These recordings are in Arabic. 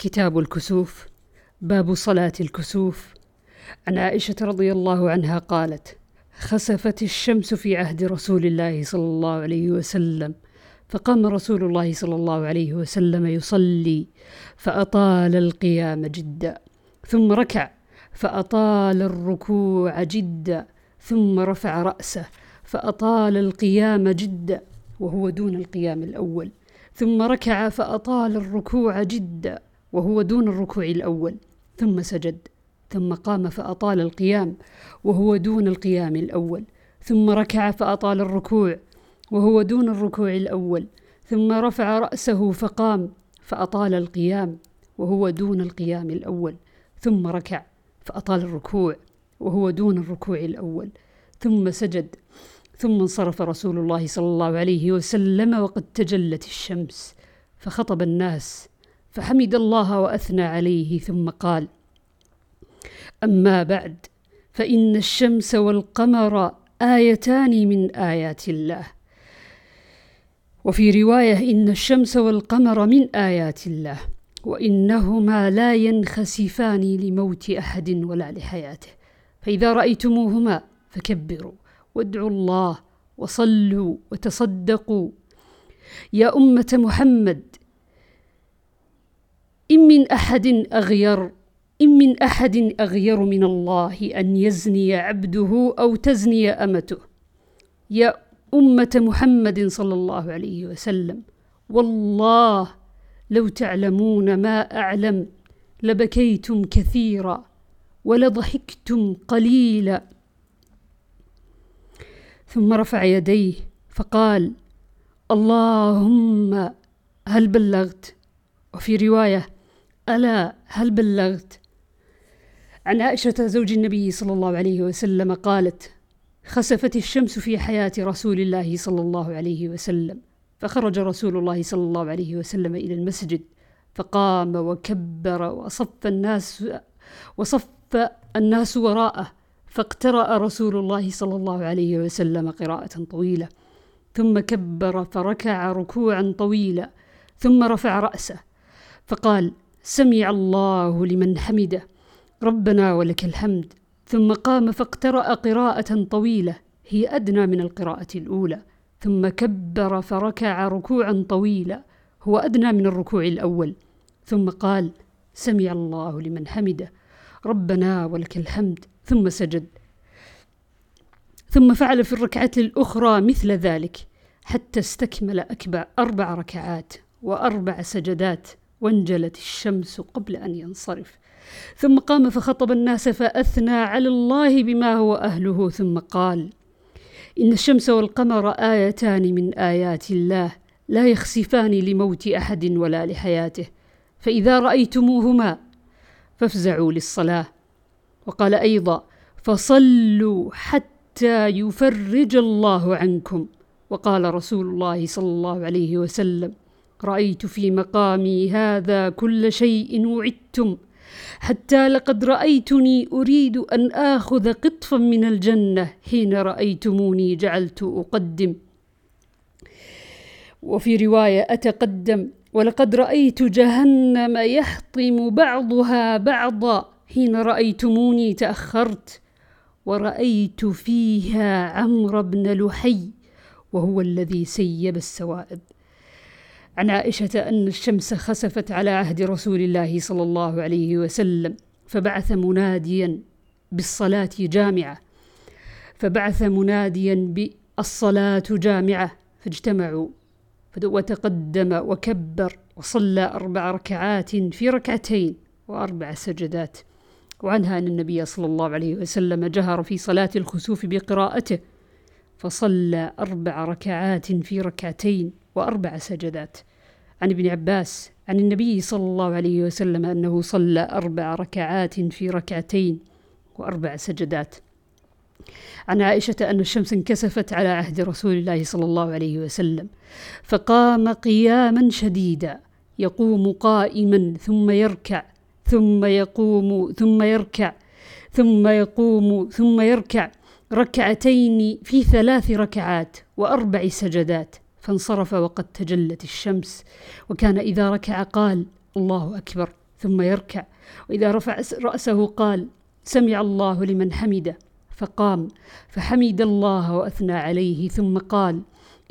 كتاب الكسوف باب صلاة الكسوف. عن عائشة رضي الله عنها قالت: خسفت الشمس في عهد رسول الله صلى الله عليه وسلم، فقام رسول الله صلى الله عليه وسلم يصلي، فأطال القيام جدا، ثم ركع، فأطال الركوع جدا، ثم رفع رأسه، فأطال القيام جدا، وهو دون القيام الأول، ثم ركع فأطال الركوع جدا، وهو دون الركوع الأول ثم سجد ثم قام فأطال القيام وهو دون القيام الأول ثم ركع فأطال الركوع وهو دون الركوع الأول ثم رفع رأسه فقام فأطال القيام وهو دون القيام الأول ثم ركع فأطال الركوع وهو دون الركوع الأول ثم سجد ثم انصرف رسول الله صلى الله عليه وسلم وقد تجلت الشمس فخطب الناس فحمد الله وأثنى عليه ثم قال أما بعد فإن الشمس والقمر آيتان من آيات الله. وفي رواية إن الشمس والقمر من آيات الله وإنهما لا ينخسفان لموت أحد ولا لحياته. فإذا رأيتموهما فكبروا وادعوا الله وصلوا وتصدقوا. يا أمة محمد إن من أحد أغير إن من أحد أغير من الله أن يزني عبده أو تزني أمته. يا أمة محمد صلى الله عليه وسلم والله لو تعلمون ما أعلم لبكيتم كثيرا ولضحكتم قليلا. ثم رفع يديه فقال اللهم هل بلغت؟ وفي رواية ألا هل بلغت؟ عن عائشة زوج النبي صلى الله عليه وسلم قالت: خسفت الشمس في حياة رسول الله صلى الله عليه وسلم، فخرج رسول الله صلى الله عليه وسلم إلى المسجد، فقام وكبر وصف الناس وصف الناس وراءه، فاقترأ رسول الله صلى الله عليه وسلم قراءة طويلة، ثم كبر فركع ركوعا طويلا، ثم رفع رأسه، فقال: سمع الله لمن حمده. ربنا ولك الحمد. ثم قام فاقترأ قراءة طويلة. هي أدنى من القراءة الأولى. ثم كبر فركع ركوعا طويلا. هو أدنى من الركوع الأول. ثم قال سمع الله لمن حمده. ربنا ولك الحمد. ثم سجد. ثم فعل في الركعة الأخرى مثل ذلك حتى استكمل أكبر أربع ركعات وأربع سجدات. وانجلت الشمس قبل أن ينصرف. ثم قام فخطب الناس فأثنى على الله بما هو أهله. ثم قال إن الشمس والقمر آيتان من آيات الله لا يخسفان لموت أحد ولا لحياته. فإذا رأيتموهما فافزعوا للصلاة. وقال أيضا فصلوا حتى يفرج الله عنكم. وقال رسول الله صلى الله عليه وسلم رأيت في مقامي هذا كل شيء وعدتم. حتى لقد رأيتني أريد أن آخذ قطفا من الجنة. حين رأيتموني جعلت أقدم. وفي رواية أتقدم. ولقد رأيت جهنم يحطم بعضها بعضا. حين رأيتموني تأخرت. ورأيت فيها عمرو بن لحي. وهو الذي سيب السوائب عن عائشة أن الشمس خسفت على عهد رسول الله صلى الله عليه وسلم فبعث مناديا بالصلاة جامعة فبعث مناديا بالصلاة جامعة فاجتمعوا وتقدم وكبر وصلى أربع ركعات في ركعتين وأربع سجدات وعنها أن النبي صلى الله عليه وسلم جهر في صلاة الخسوف بقراءته فصلى أربع ركعات في ركعتين وأربع سجدات. عن ابن عباس عن النبي صلى الله عليه وسلم أنه صلى أربع ركعات في ركعتين وأربع سجدات. عن عائشة أن الشمس انكسفت على عهد رسول الله صلى الله عليه وسلم فقام قياما شديدا يقوم قائما ثم يركع ثم يقوم ثم يركع ثم يقوم ثم يركع ركعتين في ثلاث ركعات وأربع سجدات. فانصرف وقد تجلت الشمس. وكان إذا ركع قال الله أكبر ثم يركع. وإذا رفع رأسه قال سمع الله لمن حمده فقام. فحمد الله وأثنى عليه ثم قال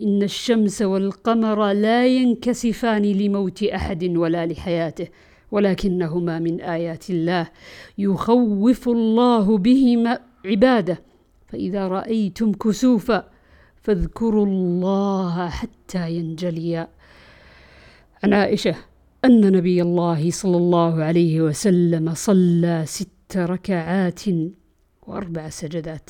إن الشمس والقمر لا ينكسفان لموت أحد ولا لحياته ولكنهما من آيات الله. يخوف الله بهما عباده. فإذا رأيتم كسوفا فاذكروا الله حتى ينجليا عن عائشة أن نبي الله صلى الله عليه وسلم صلى ست ركعات وأربع سجدات.